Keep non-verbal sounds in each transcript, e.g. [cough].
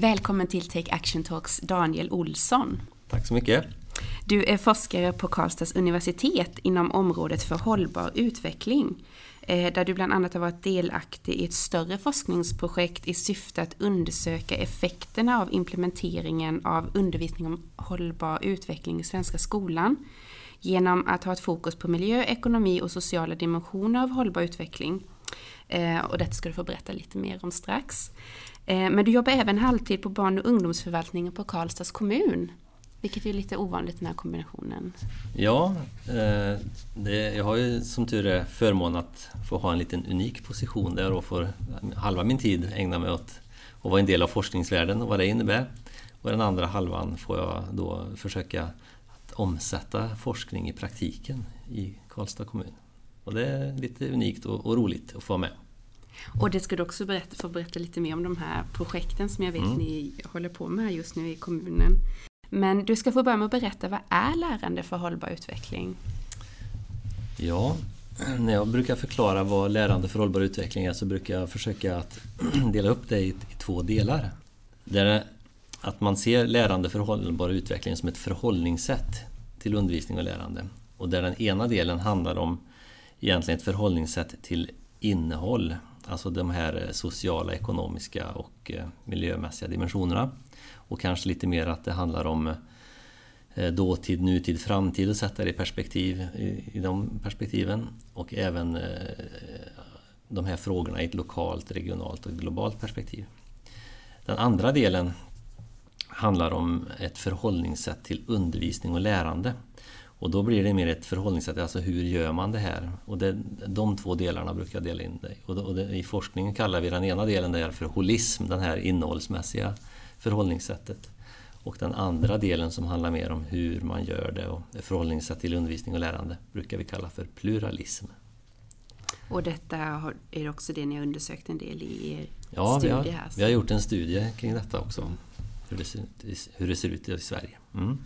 Välkommen till Take Action Talks Daniel Olsson. Tack så mycket. Du är forskare på Karlstads universitet inom området för hållbar utveckling. Eh, där du bland annat har varit delaktig i ett större forskningsprojekt i syfte att undersöka effekterna av implementeringen av undervisning om hållbar utveckling i svenska skolan genom att ha ett fokus på miljö, ekonomi och sociala dimensioner av hållbar utveckling. Eh, och detta ska du få berätta lite mer om strax. Eh, men du jobbar även halvtid på barn och ungdomsförvaltningen på Karlstads kommun. Vilket är lite ovanligt den här kombinationen. Ja, eh, det, jag har ju som tur är förmånen att få ha en liten unik position där och får halva min tid ägna mig åt att vara en del av forskningsvärlden och vad det innebär. Och den andra halvan får jag då försöka att omsätta forskning i praktiken i Karlstad kommun. Och det är lite unikt och, och roligt att få vara med. Och det ska du också berätta, få berätta lite mer om de här projekten som jag vet mm. ni håller på med just nu i kommunen. Men du ska få börja med att berätta, vad är lärande för hållbar utveckling? Ja, [clears throat] när jag brukar förklara vad lärande för hållbar utveckling är så brukar jag försöka att [clears throat] dela upp det i, i två delar. Där att man ser lärande för hållbar utveckling som ett förhållningssätt till undervisning och lärande. Och där den ena delen handlar om egentligen ett förhållningssätt till innehåll, alltså de här eh, sociala, ekonomiska och eh, miljömässiga dimensionerna. Och kanske lite mer att det handlar om eh, dåtid, nutid, framtid och sätta det i perspektiv i, i de perspektiven. Och även de här frågorna i ett lokalt, regionalt och globalt perspektiv. Den andra delen handlar om ett förhållningssätt till undervisning och lärande. Och då blir det mer ett förhållningssätt, alltså hur gör man det här? Och det, de två delarna brukar jag dela in det och, det, och det, I forskningen kallar vi den ena delen där för holism, den här innehållsmässiga förhållningssättet. Och den andra delen som handlar mer om hur man gör det och förhållningssätt till undervisning och lärande brukar vi kalla för pluralism. Och detta är också det ni har undersökt en del i er ja, studie? Ja, vi har, vi har gjort en studie kring detta också, hur det ser ut, hur det ser ut i Sverige. Mm.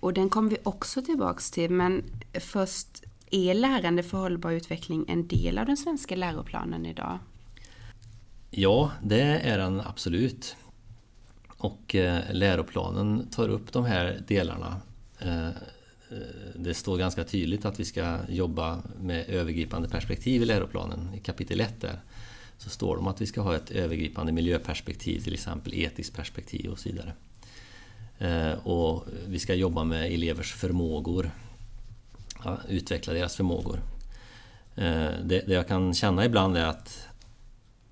Och den kommer vi också tillbaks till, men först, är lärande för hållbar utveckling en del av den svenska läroplanen idag? Ja, det är den absolut. Och eh, läroplanen tar upp de här delarna. Eh, eh det står ganska tydligt att vi ska jobba med övergripande perspektiv i läroplanen. I kapitel 1 där så står det att vi ska ha ett övergripande miljöperspektiv, till exempel etiskt perspektiv och så vidare. Eh, och vi ska jobba med elevers förmågor, ja, utveckla deras förmågor. Eh, det, det jag kan känna ibland är att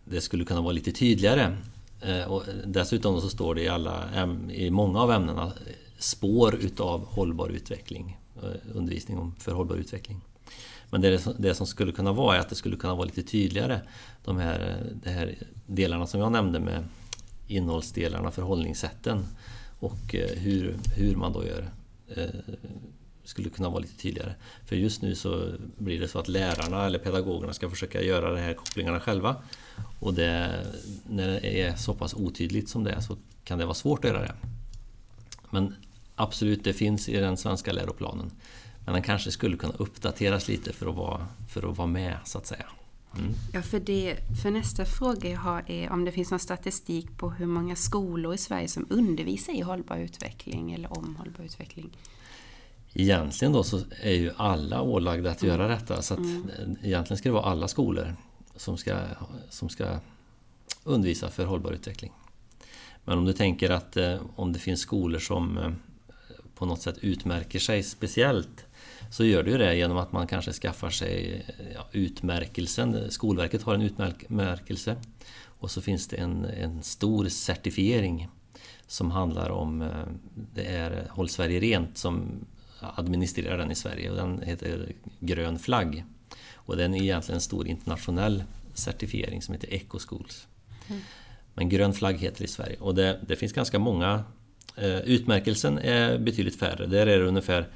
det skulle kunna vara lite tydligare eh, och dessutom så står det i, alla, i många av ämnena spår utav hållbar utveckling, undervisning för hållbar utveckling. Men det, det som skulle kunna vara är att det skulle kunna vara lite tydligare de här, de här delarna som jag nämnde med innehållsdelarna, förhållningssätten och eh, hur, hur man då gör eh, skulle kunna vara lite tydligare. För just nu så blir det så att lärarna eller pedagogerna ska försöka göra de här kopplingarna själva. Och det, när det är så pass otydligt som det är så kan det vara svårt att göra det. Men absolut, det finns i den svenska läroplanen. Men den kanske skulle kunna uppdateras lite för att vara, för att vara med så att säga. Mm. Ja, för, det, för nästa fråga jag har är om det finns någon statistik på hur många skolor i Sverige som undervisar i hållbar utveckling eller om hållbar utveckling? Egentligen då så är ju alla ålagda att göra detta så att mm. egentligen ska det vara alla skolor som ska, som ska undervisa för hållbar utveckling. Men om du tänker att eh, om det finns skolor som eh, på något sätt utmärker sig speciellt så gör du det genom att man kanske skaffar sig ja, utmärkelsen. Skolverket har en utmärkelse och så finns det en, en stor certifiering som handlar om, eh, det är Håll Sverige Rent som administrerar den i Sverige och den heter Grön flagg. Och den är egentligen en stor internationell certifiering som heter Ecoschools. Mm. Men Grön flagg heter det i Sverige och det, det finns ganska många eh, Utmärkelsen är betydligt färre, där är det ungefär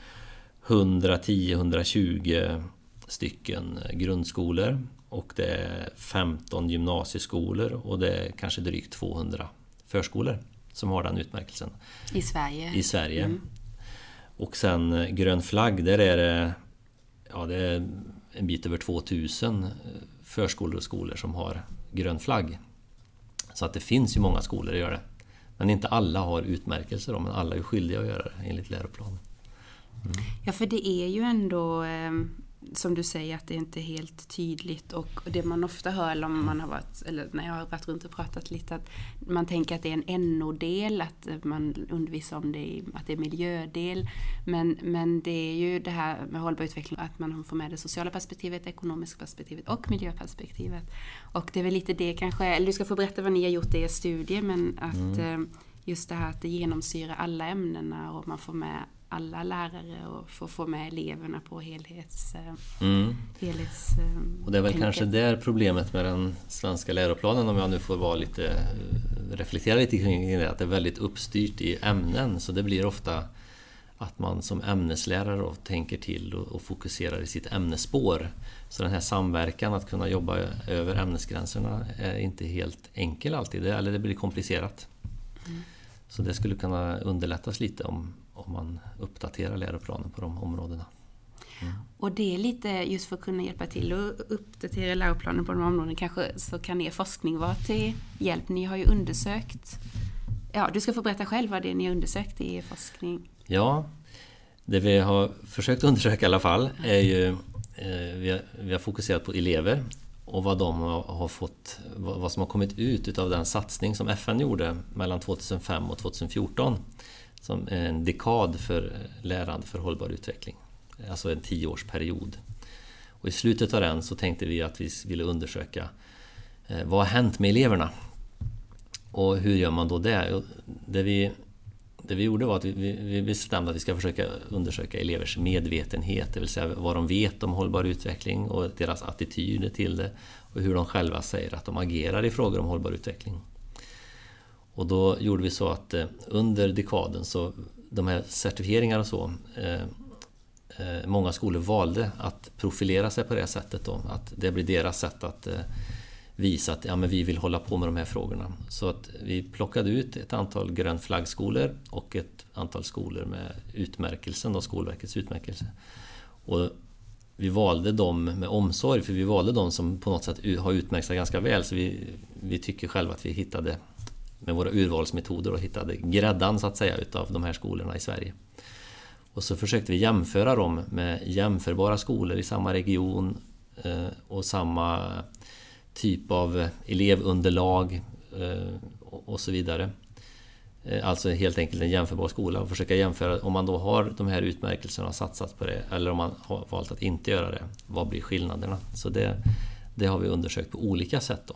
110-120 stycken grundskolor och det är 15 gymnasieskolor och det är kanske drygt 200 förskolor som har den utmärkelsen. I Sverige? I Sverige. Mm. Och sen eh, grön flagg, där är det, ja, det är en bit över 2000 eh, förskolor och skolor som har grön flagg. Så att det finns ju många skolor, det gör det. Men inte alla har utmärkelser men alla är skyldiga att göra det enligt läroplanen. Mm. Ja, för det är ju ändå eh, som du säger att det inte är helt tydligt och det man ofta hör om man har varit, eller när jag har varit runt och pratat lite att man tänker att det är en NO-del, att man undervisar om det, att det är miljödel. Men, men det är ju det här med hållbar utveckling, att man får med det sociala perspektivet, det ekonomiska perspektivet och miljöperspektivet. Och det är väl lite det kanske, eller du ska få berätta vad ni har gjort i er studie, men att mm. Eh, just det här att det genomsyrar alla ämnena och man får med alla lärare och få få med eleverna på helhets... Eh, mm. helhets eh, och det är väl tänket. kanske där problemet med den svenska läroplanen, om jag nu får vara lite, eh, reflektera lite kring det, att det är väldigt uppstyrt i ämnen. Så det blir ofta att man som ämneslärare då tänker till och, och fokuserar i sitt ämnesspår. Så den här samverkan, att kunna jobba över ämnesgränserna, är inte helt enkel alltid, eller det blir komplicerat. Mm. Så det skulle kunna underlättas lite om, om man uppdaterar läroplanen på de områdena. Mm. Och det är lite just för att kunna hjälpa till att uppdatera läroplanen på de områdena kanske så kan er forskning vara till hjälp. Ni har ju undersökt, ja du ska få berätta själv vad det är ni har undersökt i er forskning. Ja, det vi har försökt undersöka i alla fall är ju eh, vi, har, vi har fokuserat på elever och vad de har fått, vad som har kommit ut utav den satsning som FN gjorde mellan 2005 och 2014 som en dekad för eh, lärande för hållbar utveckling. Alltså en tioårsperiod. Och I slutet av den så tänkte vi att vi ville undersöka eh, vad har hänt med eleverna? Och hur gör man då det? Det vi, det vi gjorde var att vi, vi bestämde att vi ska försöka undersöka elevers medvetenhet, det vill säga vad de vet om hållbar utveckling och deras attityder till det och hur de själva säger att de agerar i frågor om hållbar utveckling. Och då gjorde vi så att eh, under dekaden så de här certifieringarna och så eh, eh, Många skolor valde att profilera sig på det sättet då, att det blir deras sätt att eh, visa att ja, men vi vill hålla på med de här frågorna. Så att vi plockade ut ett antal grön flaggskolor och ett antal skolor med utmärkelsen, då, Skolverkets utmärkelse. Och vi valde dem med omsorg, för vi valde dem som på något sätt har utmärkt sig ganska väl. Så vi, vi tycker själva att vi hittade med våra urvalsmetoder och hittade gräddan så att säga utav de här skolorna i Sverige. Och så försökte vi jämföra dem med jämförbara skolor i samma region eh, och samma typ av elevunderlag eh, och så vidare. Eh, alltså helt enkelt en jämförbar skola och försöka jämföra om man då har de här utmärkelserna och satsat på det eller om man har valt att inte göra det. Vad blir skillnaderna? Så det, det har vi undersökt på olika sätt. Då.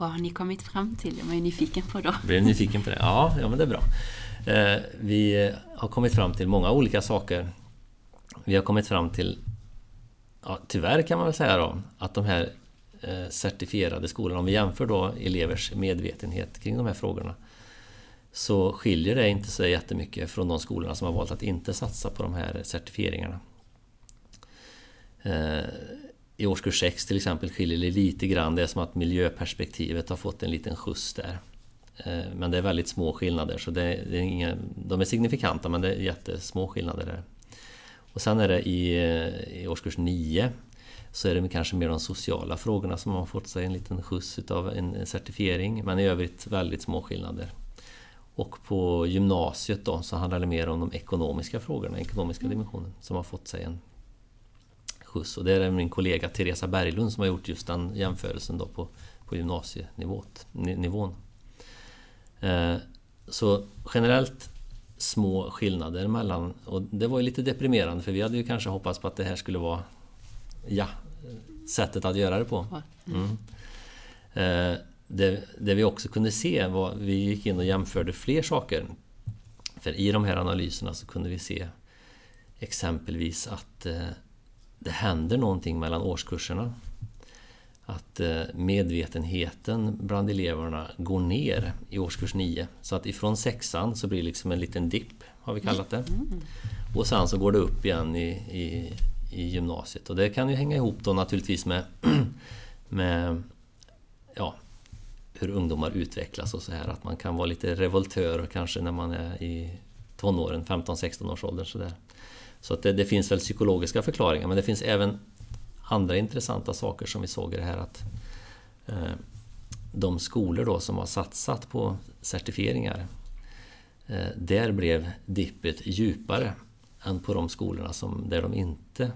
Vad har ni kommit fram till? Jag är nyfiken på då. Blir nyfiken på det? Ja, ja men det är bra. Eh, vi har kommit fram till många olika saker. Vi har kommit fram till, ja, tyvärr kan man väl säga då, att de här eh, certifierade skolorna, om vi jämför då elevers medvetenhet kring de här frågorna, så skiljer det inte så jättemycket från de skolorna som har valt att inte satsa på de här certifieringarna. Eh, i årskurs 6 till exempel skiljer det lite grann. Det är som att miljöperspektivet har fått en liten skjuts där. Eh, men det är väldigt små skillnader, så det är, inga, de är signifikanta men det är jättesmå skillnader där. Och sen är det i, eh, i årskurs 9 så är det kanske mer de sociala frågorna som har fått sig en liten skjuts av en certifiering, men i övrigt väldigt små skillnader. Och på gymnasiet då så handlar det mer om de ekonomiska frågorna, ekonomiska dimensionen, som har fått sig en skjuts. Och det är min kollega Teresa Berglund som har gjort just den jämförelsen då på, på gymnasienivån. Eh, så generellt små skillnader mellan, och det var ju lite deprimerande för vi hade ju kanske hoppats på att det här skulle vara ja, sättet att göra det på. Mm. Eh, det, det, vi också kunde se var, vi gick in och jämförde fler saker. För i de här analyserna så kunde vi se exempelvis att eh, det händer någonting mellan årskurserna. Att eh, medvetenheten bland eleverna går ner i årskurs 9. Så att ifrån sexan så blir det liksom en liten dipp, har vi kallat det. Och sen så går det upp igen i, i, i gymnasiet. Och det kan ju hänga ihop då naturligtvis med, [clears throat] med ja, hur ungdomar utvecklas och så här. Att man kan vara lite revoltör kanske när man är i tonåren, 15-16 års ålder. Så där. Så att det, det, finns väl psykologiska förklaringar men det finns även andra intressanta saker som vi såg i det här att eh, de skolor då som har satsat på certifieringar, eh, där blev dippet djupare än på de skolorna som, där de inte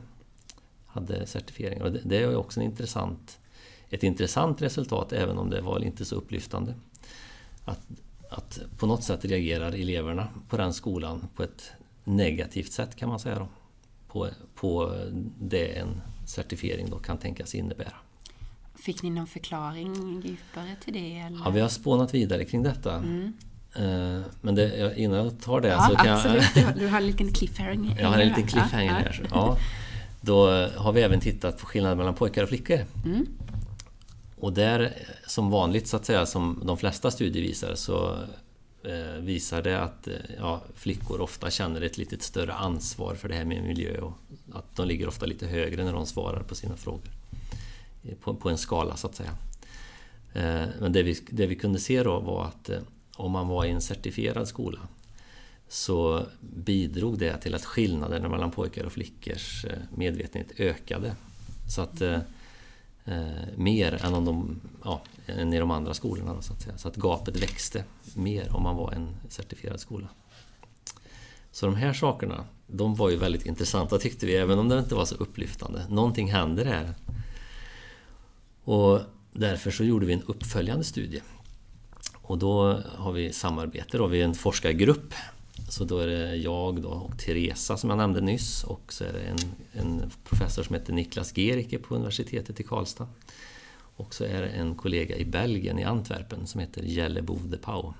hade certifieringar. Och det, det är också en intressant, ett intressant resultat även om det var inte så upplyftande. Att, att på något sätt reagerar eleverna på den skolan på ett negativt sätt kan man säga då. På, på det en certifiering då kan tänkas innebära. Fick ni någon förklaring djupare till det? Eller? Ja, vi har spånat vidare kring detta. Mm. Eh, men det, innan jag tar det ja, så kan absolut. jag... Du har en liten [laughs] cliffhanger. Jag har en liten cliffhanger ja, här. Ja. Då har vi även tittat på skillnaden mellan pojkar och flickor. Mm. Och där, som vanligt så att säga, som de flesta studier visar, så visade visar det att eh, ja, flickor ofta känner ett lite större ansvar för det här med miljö och att de ligger ofta lite högre när de svarar på sina frågor. Eh, på, på en skala så att säga. Men det vi, det vi kunde se då var att om man var i en certifierad skola så bidrog det till att skillnaderna mellan pojkar och flickors medvetenhet ökade. Så att eh, mer än, om de, ja, än i de andra skolorna. Då, så, att säga. så att gapet växte mer om man var en certifierad skola. Så de här sakerna, de var ju väldigt intressanta tyckte vi, även om det inte var så upplyftande. Någonting händer här. Och därför så gjorde vi en uppföljande studie. Och då har vi samarbete, då, vi är en forskargrupp så då är det jag då och Teresa som jag nämnde nyss och så är det en, en professor som heter Niklas Gericke på universitetet i Karlstad. Och så är det en kollega i Belgien, i Antwerpen, som heter Jelle Bov de Pau.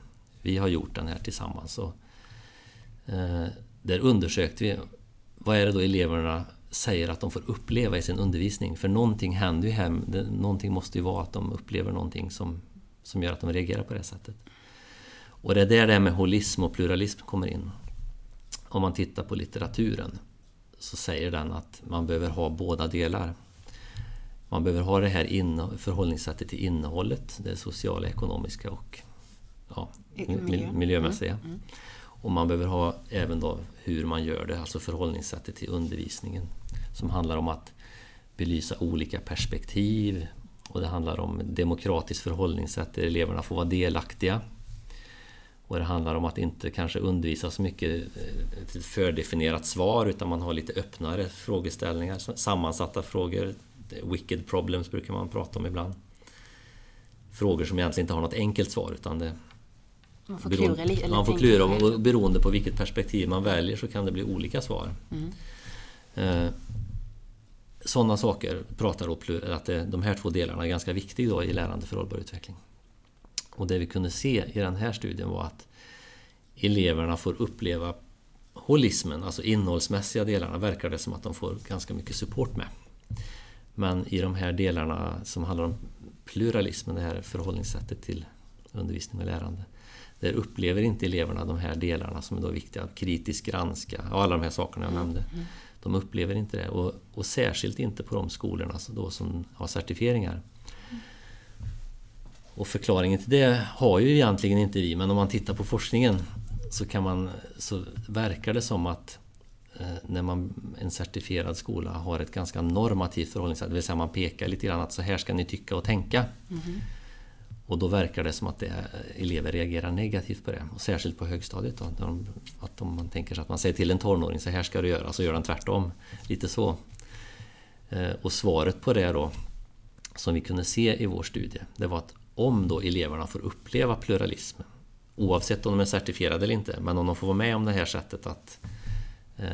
Vi har gjort den här tillsammans. Och, eh, där undersökte vi vad är det då eleverna säger att de får uppleva i sin undervisning. För någonting händer ju här, någonting måste ju vara att de upplever någonting som, som gör att de reagerar på det sättet. Och det är där det här med holism och pluralism kommer in. Om man tittar på litteraturen så säger den att man behöver ha båda delar. Man behöver ha det här förhållningssättet till innehållet, det sociala, ekonomiska och ja, Miljö. miljömässiga. Mm. Mm. Och man behöver ha även då hur man gör det, alltså förhållningssättet till undervisningen. Som handlar om att belysa olika perspektiv och det handlar om demokratiskt förhållningssätt där eleverna får vara delaktiga och det handlar om att inte kanske undervisa så mycket eh, till fördefinierat svar utan man har lite öppnare frågeställningar, sammansatta frågor. Wicked problems brukar man prata om ibland. Frågor som egentligen inte har något enkelt svar utan det man får klura, beroende, man får klura och beroende på vilket perspektiv man väljer så kan det bli olika svar. Mm. Eh, sådana saker pratar då att de här två delarna är ganska viktiga i lärande för hållbar utveckling. Och det vi kunde se i den här studien var att eleverna får uppleva holismen, alltså innehållsmässiga delarna, verkar det som att de får ganska mycket support med. Men i de här delarna som handlar om pluralismen, det här förhållningssättet till undervisning och lärande, där upplever inte eleverna de här delarna som är då viktiga, kritiskt granska och alla de här sakerna jag mm, nämnde. Mm. De upplever inte det och, och särskilt inte på de skolorna då som har certifieringar. Och förklaringen till det har ju egentligen inte vi, men om man tittar på forskningen så, kan man, så verkar det som att eh, när man, en certifierad skola har ett ganska normativt förhållningssätt, det vill säga man pekar lite grann att så här ska ni tycka och tänka. Mm. Och då verkar det som att det, elever reagerar negativt på det. Och särskilt på högstadiet. Då, de, att om man tänker sig att man säger till en tonåring så här ska du göra, så gör den tvärtom. Lite så. Eh, och svaret på det då, som vi kunde se i vår studie, det var att om då eleverna får uppleva pluralism, oavsett om de är certifierade eller inte, men om de får vara med om det här sättet att eh,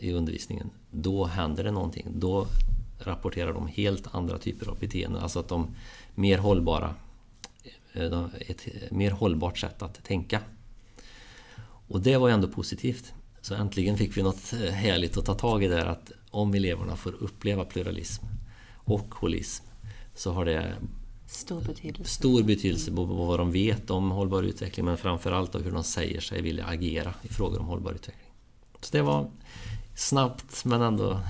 i undervisningen, då händer det någonting. Då rapporterar de helt andra typer av beteenden, alltså att de mer hållbara, eh, ett mer hållbart sätt att tänka. Och det var ju ändå positivt. Så äntligen fick vi något eh, härligt att ta tag i där, att om eleverna får uppleva pluralism och holism så har det Stor betydelse. Stor betydelse på vad de vet om hållbar utveckling men framförallt hur de säger sig vilja agera i frågor om hållbar utveckling. Så det var snabbt men ändå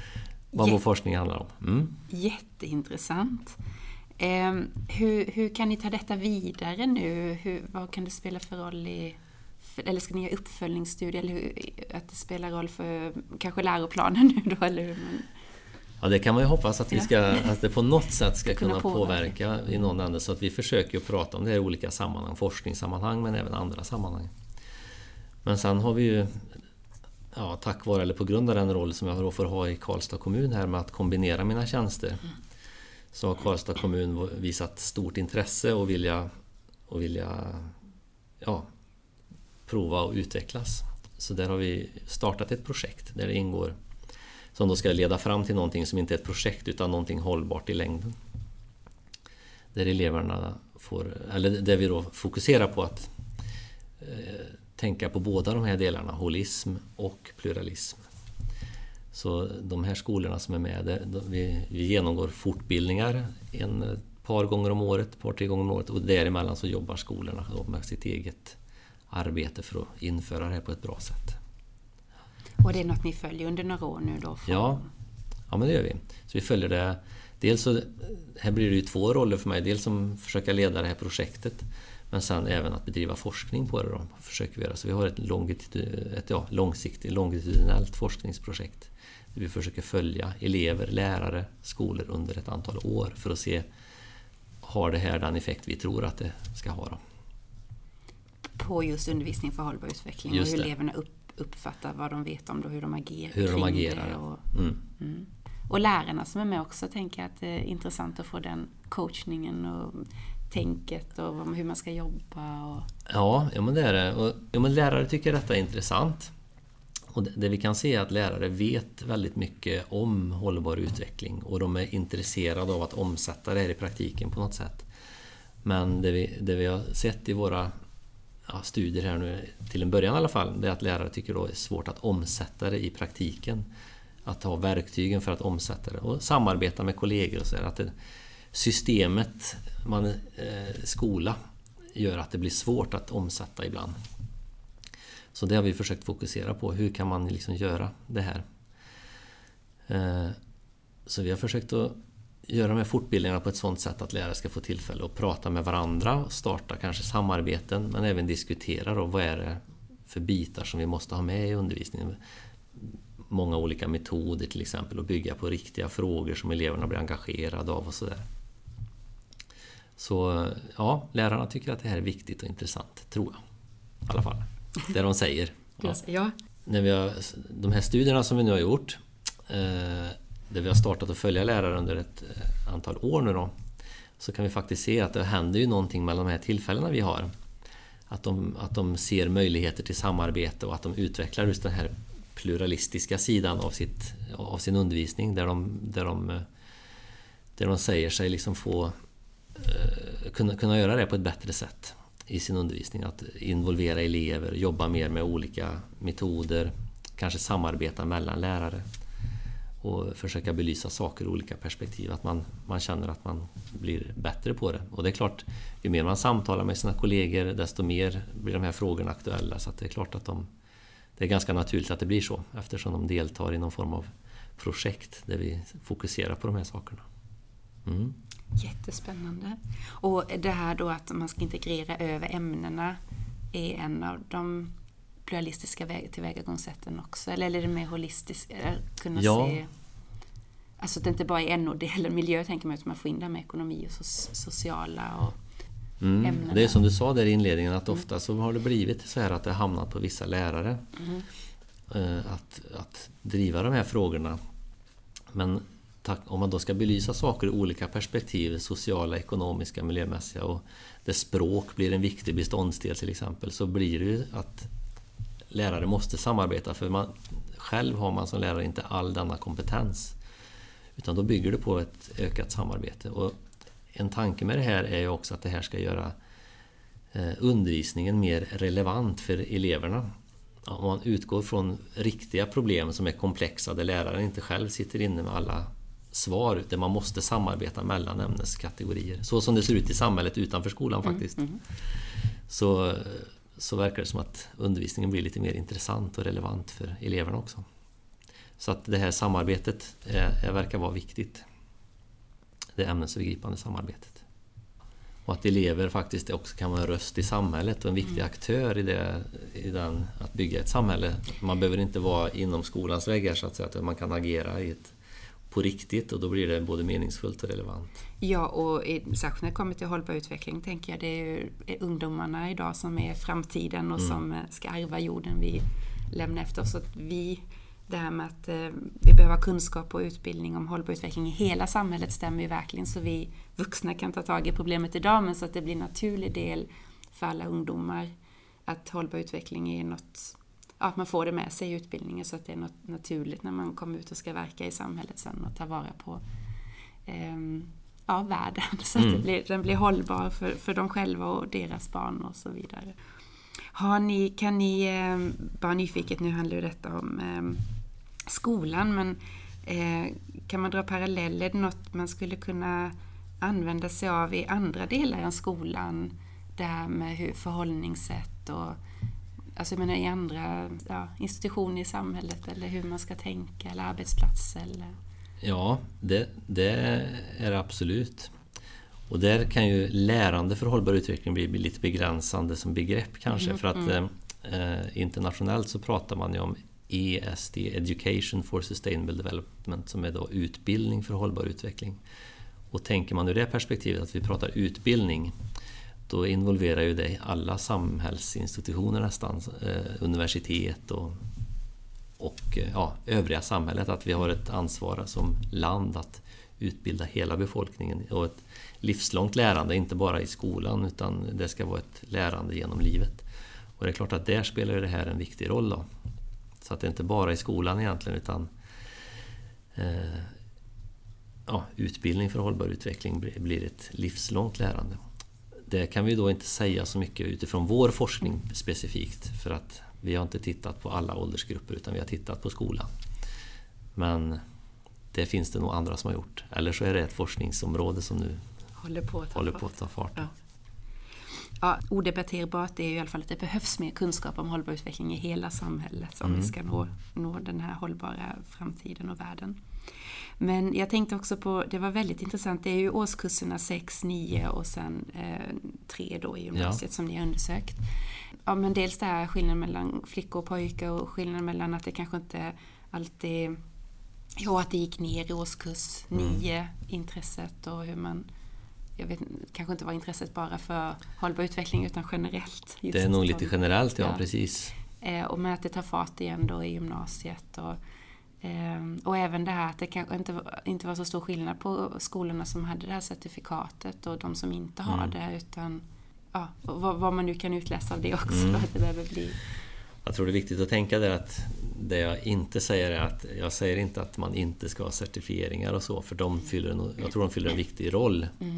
[laughs] vad vår forskning handlar om. Mm. Jätteintressant. Eh, hur, hur kan ni ta detta vidare nu? Hur, vad kan det spela för roll i eller ska ni göra uppföljningsstudier eller hur, att det spelar roll för kanske läroplanen [laughs] nu då? Eller hur man... Ja, det kan man ju hoppas att, vi ska, att det på något sätt ska kunna påverka i någon ände. Så att vi försöker att prata om det i olika sammanhang, forskningssammanhang men även andra sammanhang. Men sen har vi ju, ja, tack vare eller på grund av den roll som jag får ha i Karlstad kommun här med att kombinera mina tjänster, så har Karlstad kommun visat stort intresse och vilja, och vilja ja, prova och utvecklas. Så där har vi startat ett projekt där det ingår som då ska leda fram till någonting som inte är ett projekt utan någonting hållbart i längden. Där eleverna får, eller där vi då fokuserar på att eh, tänka på båda de här delarna, holism och pluralism. Så de här skolorna som är med, där, vi, vi genomgår fortbildningar en eh, par gånger om året, ett par tre gånger om året och däremellan så jobbar skolorna med sitt eget arbete för att införa det här på ett bra sätt. Och det är något ni följer under några år nu då? För... Ja, ja, men det gör vi. Så vi följer det. Dels så, här blir det ju två roller för mig. Dels som försöka leda det här projektet men sen även att bedriva forskning på det. Då, försöker vi göra. Så vi har ett, ett ja, långsiktigt, longitudinellt forskningsprojekt där vi försöker följa elever, lärare, skolor under ett antal år för att se har det här den effekt vi tror att det ska ha. Då. På just undervisning för hållbar utveckling just och hur det. eleverna upp, uppfattar vad de vet om det och hur de agerar hur de agerar. Och, mm. Mm. och lärarna som är med också tänker jag att det är intressant att få den coachningen och tänket och hur man ska jobba. Och... Ja, ja men det är det. Och, ja, men lärare tycker detta är intressant. Och det, det vi kan se är att lärare vet väldigt mycket om hållbar utveckling och de är intresserade av att omsätta det här i praktiken på något sätt. Men det vi, det vi har sett i våra ja, studier här nu, till en början i alla fall, det är att lärare tycker det är svårt att omsätta det i praktiken. Att ha verktygen för att omsätta det och samarbeta med kollegor och så där, att det, Systemet, man, eh, skola, gör att det blir svårt att omsätta ibland. Så det har vi försökt fokusera på, hur kan man liksom göra det här? Eh, så vi har försökt att göra de här fortbildningarna på ett sådant sätt att lärare ska få tillfälle att prata med varandra, starta kanske samarbeten men även diskutera då, vad är det för bitar som vi måste ha med i undervisningen. Många olika metoder till exempel och bygga på riktiga frågor som eleverna blir engagerade av och sådär. Så ja, lärarna tycker att det här är viktigt och intressant, tror jag. I alla fall, det de säger. Ja. När vi har, de här studierna som vi nu har gjort eh, där vi har startat att följa lärare under ett eh, antal år nu då, så kan vi faktiskt se att det händer ju någonting mellan de här tillfällena vi har. Att de, att de ser möjligheter till samarbete och att de utvecklar just den här pluralistiska sidan av, sitt, av sin undervisning där de, där de, eh, där de säger sig liksom få eh, kunna, kunna göra det på ett bättre sätt i sin undervisning. Att involvera elever, jobba mer med olika metoder, kanske samarbeta mellan lärare och försöka belysa saker ur olika perspektiv. Att man, man känner att man blir bättre på det. Och det är klart, ju mer man samtalar med sina kollegor desto mer blir de här frågorna aktuella. Så det är klart att de, det är ganska naturligt att det blir så eftersom de deltar i någon form av projekt där vi fokuserar på de här sakerna. Mm. Jättespännande. Och det här då att man ska integrera över ämnena är en av de pluralistiska tillvägagångssätten också? Eller är det mer holistiskt? Kunna ja. se, alltså att det inte bara är NO eller miljö tänker man utan man får in det med ekonomi och so sociala och mm. ämnen. Det är som du sa där i inledningen att mm. ofta så har det blivit så här att det har hamnat på vissa lärare. Mm. Att, att driva de här frågorna. Men om man då ska belysa saker ur olika perspektiv, sociala, ekonomiska, miljömässiga och där språk blir en viktig beståndsdel till exempel, så blir det ju att lärare måste samarbeta för man, själv har man som lärare inte all denna kompetens. Utan då bygger det på ett ökat samarbete. Och en tanke med det här är ju också att det här ska göra eh, undervisningen mer relevant för eleverna. Om man utgår från riktiga problem som är komplexa där läraren inte själv sitter inne med alla svar där man måste samarbeta mellan ämneskategorier. Så som det ser ut i samhället utanför skolan mm, faktiskt. Mm, mm. Så så verkar det som att undervisningen blir lite mer intressant och relevant för eleverna också. Så att det här samarbetet är, är, verkar vara viktigt. Det ämnesövergripande samarbetet. Och att elever faktiskt också kan vara en röst i samhället och en viktig mm. aktör i, det, i den, att bygga ett samhälle. Man behöver inte vara inom skolans väggar så att säga, att man kan agera i ett på riktigt och då blir det både meningsfullt och relevant. Ja, och särskilt när det kommer till hållbar utveckling tänker jag det är ju ungdomarna idag som är framtiden och mm. som eh, ska ärva jorden vi lämnar efter oss. Att vi, det här med att eh, vi behöver kunskap och utbildning om hållbar utveckling i hela samhället stämmer ju verkligen så vi vuxna kan ta tag i problemet idag men så att det blir en naturlig del för alla ungdomar att hållbar utveckling är något att man får det med sig i utbildningen så att det är något naturligt när man kommer ut och ska verka i samhället sen och ta vara på eh, ja, världen [laughs] så att mm. blir, den blir hållbar för, för dem själva och deras barn och så vidare. Har ni, kan ni, eh, bara nyfiket, nu handlar ju detta om eh, skolan, men eh, kan man dra paralleller, något man skulle kunna använda sig av i andra delar än skolan? Det här med hur förhållningssätt och alltså jag menar i andra ja, institutioner i samhället eller hur man ska tänka eller arbetsplatser? Eller? Ja, det, det är det absolut. Och där kan ju lärande för hållbar utveckling bli, bli lite begränsande som begrepp kanske. Mm, för att mm. eh, internationellt så pratar man ju om ESD, Education for Sustainable Development, som är då utbildning för hållbar utveckling. Och tänker man ur det perspektivet att vi pratar utbildning då involverar ju det alla samhällsinstitutioner nästan, eh, universitet och, och eh, ja, övriga samhället. Att vi har ett ansvar som land att utbilda hela befolkningen och ett livslångt lärande, inte bara i skolan utan det ska vara ett lärande genom livet. Och det är klart att där spelar det här en viktig roll. Då. Så att det inte bara är i skolan egentligen utan eh, ja, utbildning för hållbar utveckling blir ett livslångt lärande. Det kan vi då inte säga så mycket utifrån vår forskning specifikt för att vi har inte tittat på alla åldersgrupper utan vi har tittat på skolan. Men det finns det nog andra som har gjort. Eller så är det ett forskningsområde som nu håller på att ta håller fart. På att ta fart. Ja. Ja, odebatterbart är ju i alla fall att det behövs mer kunskap om hållbar utveckling i hela samhället om mm. vi ska nå, nå den här hållbara framtiden och världen. Men jag tänkte också på, det var väldigt intressant, det är ju årskurserna 6, 9 och sen eh, 3 då i gymnasiet ja. som ni har undersökt. Ja, men dels det här skillnaden mellan flickor och pojkar och skillnaden mellan att det kanske inte alltid Ja, att det gick ner i årskurs 9, mm. intresset och hur man jag vet kanske inte var intresset bara för hållbar utveckling utan generellt. det är nog lite generellt, ja, ja. precis. Eh, och med att det tar fart igen då i gymnasiet. Och, och även det här att det kanske inte, inte var så stor skillnad på skolorna som hade det här certifikatet och de som inte har mm. det. Utan ja, vad, vad, man nu kan utläsa av det också. Mm. Att det behöver bli jag tror det är viktigt att tänka där att det jag inte säger är att jag säger inte att man inte ska ha certifieringar och så, för de fyller en, jag tror de fyller en viktig roll. Mm.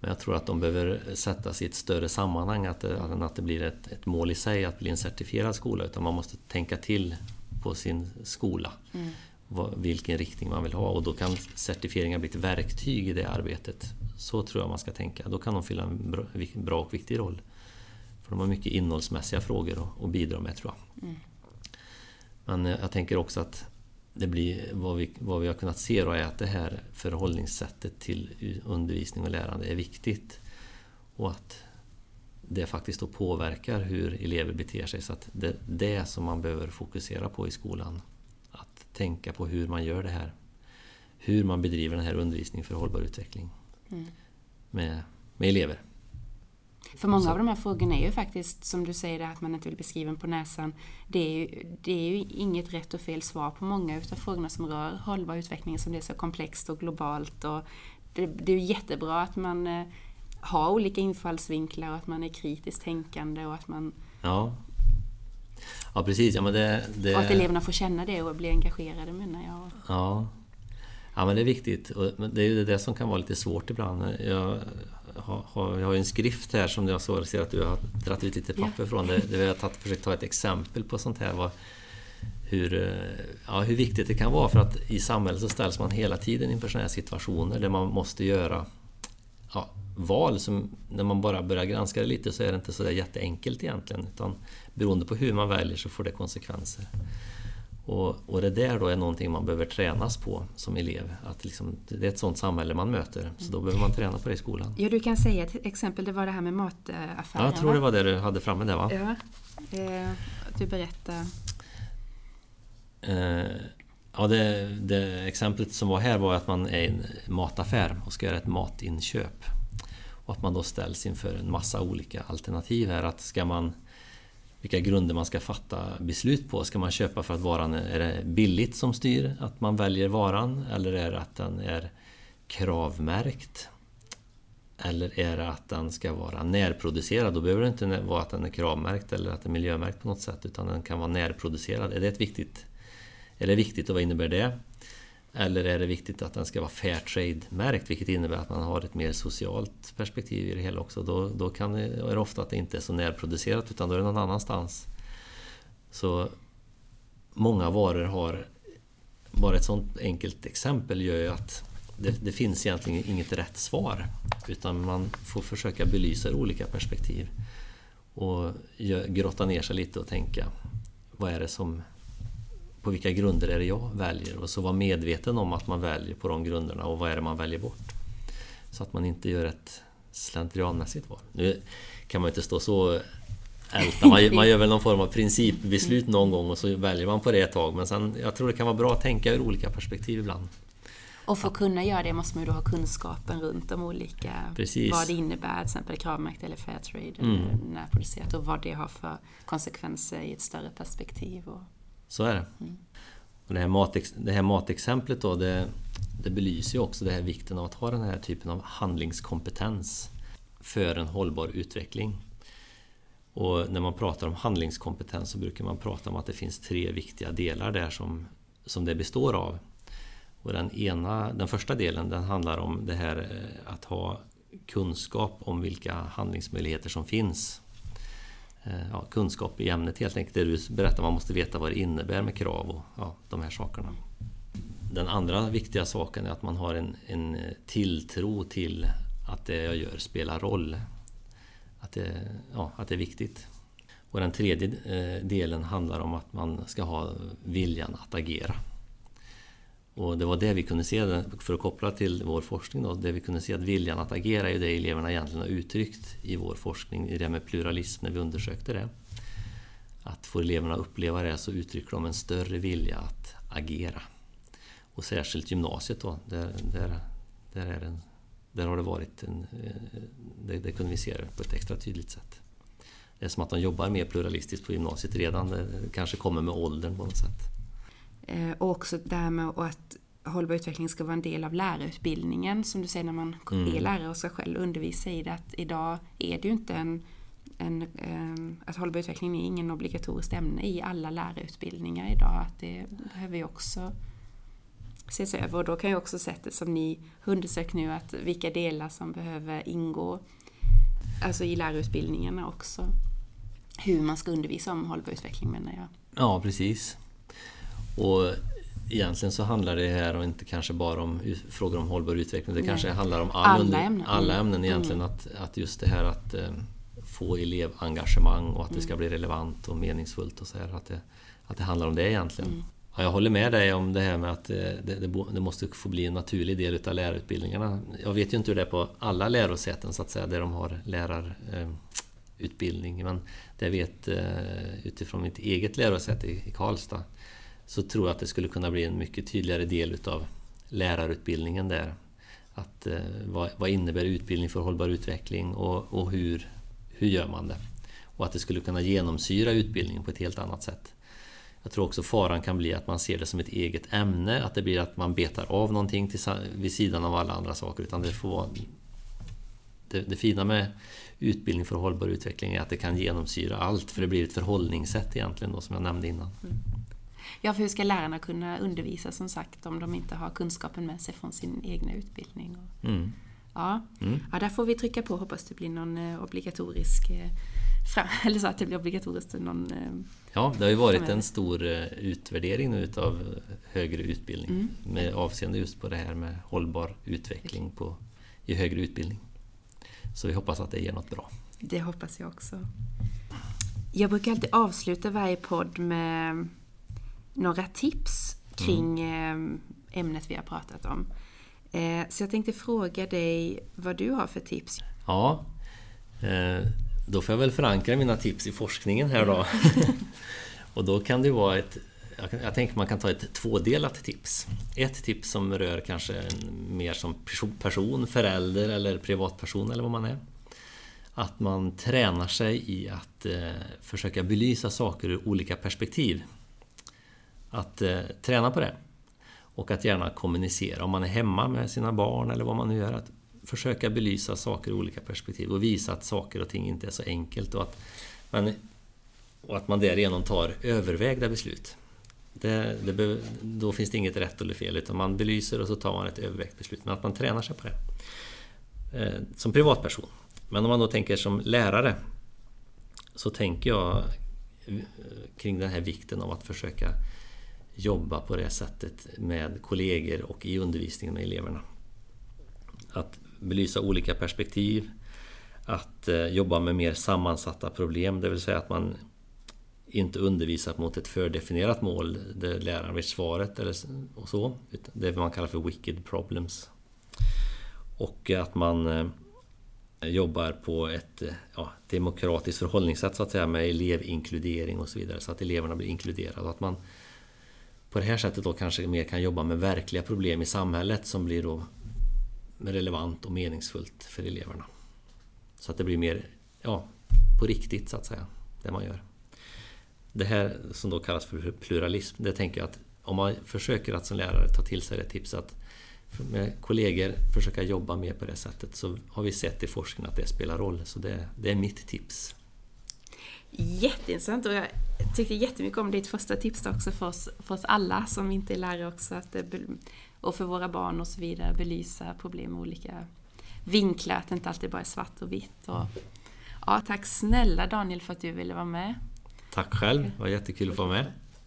Men jag tror att de behöver sättas i ett större sammanhang att det, att det blir ett, ett, mål i sig att bli en certifierad skola, utan man måste tänka till på sin skola. Mm. Vad, vilken riktning man vill ha och då kan certifieringar bli ett verktyg i det arbetet. Så tror jag man ska tänka. Då kan de fylla en bra, bra och viktig roll. För de har mycket innehållsmässiga frågor att, bidra med tror jag. Mm. Men eh, jag tänker också att det blir, vad, vi, vad vi har kunnat se då är att det här förhållningssättet till undervisning och lärande är viktigt. Och att det faktiskt då påverkar hur elever beter sig. Så att det är det som man behöver fokusera på i skolan. Att tänka på hur man gör det här. Hur man bedriver den här undervisningen för hållbar utveckling mm. med, med elever. För många av de här frågorna är ju faktiskt, som du säger, att man inte vill bli skriven på näsan. Det är, ju, det är ju inget rätt och fel svar på många utav frågorna som rör hållbar utveckling som det är så komplext och globalt. Och det, det är ju jättebra att man har olika infallsvinklar och att man är kritiskt tänkande och att man... Ja, ja precis. Ja, men det, det... Och att eleverna får känna det och bli engagerade menar jag. Ja, Ja men det är viktigt. Och det är ju det som kan vara lite svårt ibland. Jag har, jag har en skrift här som jag ser att du har dragit ut lite papper yeah. från. Där vi har tagit, försökt ta ett exempel på sånt här. Vad, hur, ja, hur viktigt det kan vara för att i samhället så ställs man hela tiden inför sådana här situationer där man måste göra ja, val som när man bara börjar granska det lite så är det inte så där jätteenkelt egentligen. Utan beroende på hur man väljer så får det konsekvenser. Och, och det där då är någonting man behöver tränas på som elev. Att liksom, det är ett sånt samhälle man möter, så då behöver man träna på det i skolan. Ja, du kan säga ett exempel, det var det här med mataffären. Ja, jag tror det var det du hade framme där va? Ja, eh, du berättar. Eh, Ja, det, det, exemplet som var här var att man är i en mataffär och ska göra ett matinköp. Och att man då ställs inför en massa olika alternativ här. Att ska man, vilka grunder man ska fatta beslut på. Ska man köpa för att varan är det billigt som styr att man väljer varan? Eller är det att den är kravmärkt? Eller är det att den ska vara närproducerad? Då behöver det inte vara att den är kravmärkt eller att den är miljömärkt på något sätt utan den kan vara närproducerad. Är det, ett viktigt, är det viktigt och vad innebär det? Eller är det viktigt att den ska vara Fairtrade-märkt vilket innebär att man har ett mer socialt perspektiv i det hela också. Då, då kan det, är det ofta att det inte är så närproducerat utan då är det någon annanstans. Så många varor har, bara ett sånt enkelt exempel gör ju att det, det, finns egentligen inget rätt svar. Utan man får försöka belysa olika perspektiv. Och grotta ner sig lite och tänka, vad är det som... På vilka grunder är det jag väljer? Och så vara medveten om att man väljer på de grunderna och vad är det man väljer bort? Så att man inte gör ett slentrianmässigt val. Nu kan man inte stå så älta. Man, man gör väl någon form av principbeslut någon gång och så väljer man på det ett tag. Men sen, jag tror det kan vara bra att tänka ur olika perspektiv ibland. Och för att kunna göra det måste man ju då ha kunskapen runt de olika, Precis. vad det innebär, till exempel kravmärkt eller Fairtrade mm. närproducerat och vad det har för konsekvenser i ett större perspektiv. Och, så är det. Mm. Och det, här matex, det här matexemplet då, det, det belyser ju också det här vikten av att ha den här typen av handlingskompetens för en hållbar utveckling. Och när man pratar om handlingskompetens så brukar man prata om att det finns tre viktiga delar där som, som det består av. Och den, ena, den första delen den handlar om det här eh, att ha kunskap om vilka handlingsmöjligheter som finns. Eh, ja, kunskap i ämnet helt enkelt, det du berättar, man måste veta vad det innebär med krav och ja, de här sakerna. Den andra viktiga saken är att man har en, en tilltro till att det jag gör spelar roll. Att det, ja, att det är viktigt. Och den tredje eh, delen handlar om att man ska ha viljan att agera. Och det var det vi kunde se, för att koppla till vår forskning, då, det vi kunde se att viljan att agera är det eleverna egentligen har uttryckt i vår forskning, i det med pluralism, när vi undersökte det. Att får eleverna uppleva det så uttrycker de en större vilja att agera. Och särskilt gymnasiet då, där, där, där, är en, där har det varit en... Eh, det, det kunde vi se på ett extra tydligt sätt. Det är som att de jobbar mer pluralistiskt på gymnasiet redan, det kanske kommer med åldern på något sätt. Eh, och också det här med att hållbar utveckling ska vara en del av lärarutbildningen, som du säger när man mm. är lärare och ska själv undervisa i det. Att idag är det ju inte en, en um, att hållbar utveckling är ingen obligatoriskt ämne i alla lärarutbildningar idag. Att det behöver ju också ses över och då kan ju också sättet som ni undersöker nu att vilka delar som behöver ingå alltså i lärarutbildningarna också. Hur man ska undervisa om hållbar utveckling menar jag. Ja, precis. Och egentligen så handlar det här inte kanske bara om frågor om hållbar utveckling. Det Nej. kanske handlar om all alla, under, ämnen. alla mm. ämnen egentligen. Mm. Att, att just det här att eh, få elevengagemang och att mm. det ska mm. bli relevant och meningsfullt och så här. Att det, att det handlar om det egentligen. Mm. Ja, jag håller med dig om det här med att eh, det, det, det, måste få bli en naturlig del utav lärarutbildningarna. Jag vet ju inte hur det är på alla lärosäten så att säga, där de har lärarutbildning. Men det jag vet eh, utifrån mitt eget lärosäte i Karlstad så tror jag att det skulle kunna bli en mycket tydligare del utav lärarutbildningen där. Att, eh, vad, vad, innebär utbildning för hållbar utveckling och, och hur, hur gör man det? Och att det skulle kunna genomsyra utbildningen på ett helt annat sätt. Jag tror också faran kan bli att man ser det som ett eget ämne, att det blir att man betar av någonting till, vid sidan av alla andra saker. Utan det, får vara, det, det fina med utbildning för hållbar utveckling är att det kan genomsyra allt, för det blir ett förhållningssätt egentligen då, som jag nämnde innan. Mm. Ja, för hur ska lärarna kunna undervisa som sagt om de inte har kunskapen med sig från sin egna utbildning? Mm. Ja. Mm. ja, där får vi trycka på. Hoppas det blir någon eh, obligatorisk eh, [laughs] eller så att det blir obligatoriskt någon... Eh, ja, det har ju varit en stor utvärdering nu utav högre utbildning mm. med avseende just på det här med hållbar utveckling på, i högre utbildning. Så vi hoppas att det ger något bra. Det hoppas jag också. Jag brukar alltid avsluta varje podd med några tips kring mm. ämnet vi har pratat om. Eh, så jag tänkte fråga dig vad du har för tips? Ja, eh, då får jag väl förankra mina tips i forskningen här då. [laughs] Och då kan det vara ett, jag, tänker man kan ta ett tvådelat tips. Ett tips som rör kanske mer som person, förälder eller privatperson eller vad man är. Att man tränar sig i att eh, försöka belysa saker ur olika perspektiv. Att eh, träna på det. Och att gärna kommunicera om man är hemma med sina barn eller vad man nu gör. Att försöka belysa saker ur olika perspektiv och visa att saker och ting inte är så enkelt och att man, och att man därigenom tar övervägda beslut. Det, det be, då finns det inget rätt eller fel utan man belyser och så tar man ett övervägt beslut. Men att man tränar sig på det. Eh, som privatperson. Men om man då tänker som lärare så tänker jag eh, kring den här vikten av att försöka jobba på det sättet med kollegor och i undervisningen med eleverna. Att belysa olika perspektiv, att eh, jobba med mer sammansatta problem, det vill säga att man inte undervisar mot ett fördefinierat mål där läraren vet svaret eller och så. Det man kallar för wicked problems. Och att man eh, jobbar på ett ja, demokratiskt förhållningssätt så att säga med elevinkludering och så vidare så att eleverna blir inkluderade. Och att man på det här sättet då kanske mer kan jobba med verkliga problem i samhället som blir då relevant och meningsfullt för eleverna. Så att det blir mer ja, på riktigt så att säga, det man gör. Det här som då kallas för pluralism, det tänker jag att om man försöker att som lärare ta till sig det tipset att med kollegor försöka jobba mer på det sättet så har vi sett i forskningen att det spelar roll. Så det, det är mitt tips. Jätteintressant och jag tyckte jättemycket om ditt första tips också för oss, för oss alla som inte är lärare också. Att och för våra barn och så vidare belysa problem med olika vinklar, att det inte alltid bara är svart och vitt. Och, ja, tack snälla Daniel för att du ville vara med. Tack själv, det var jättekul att få vara med.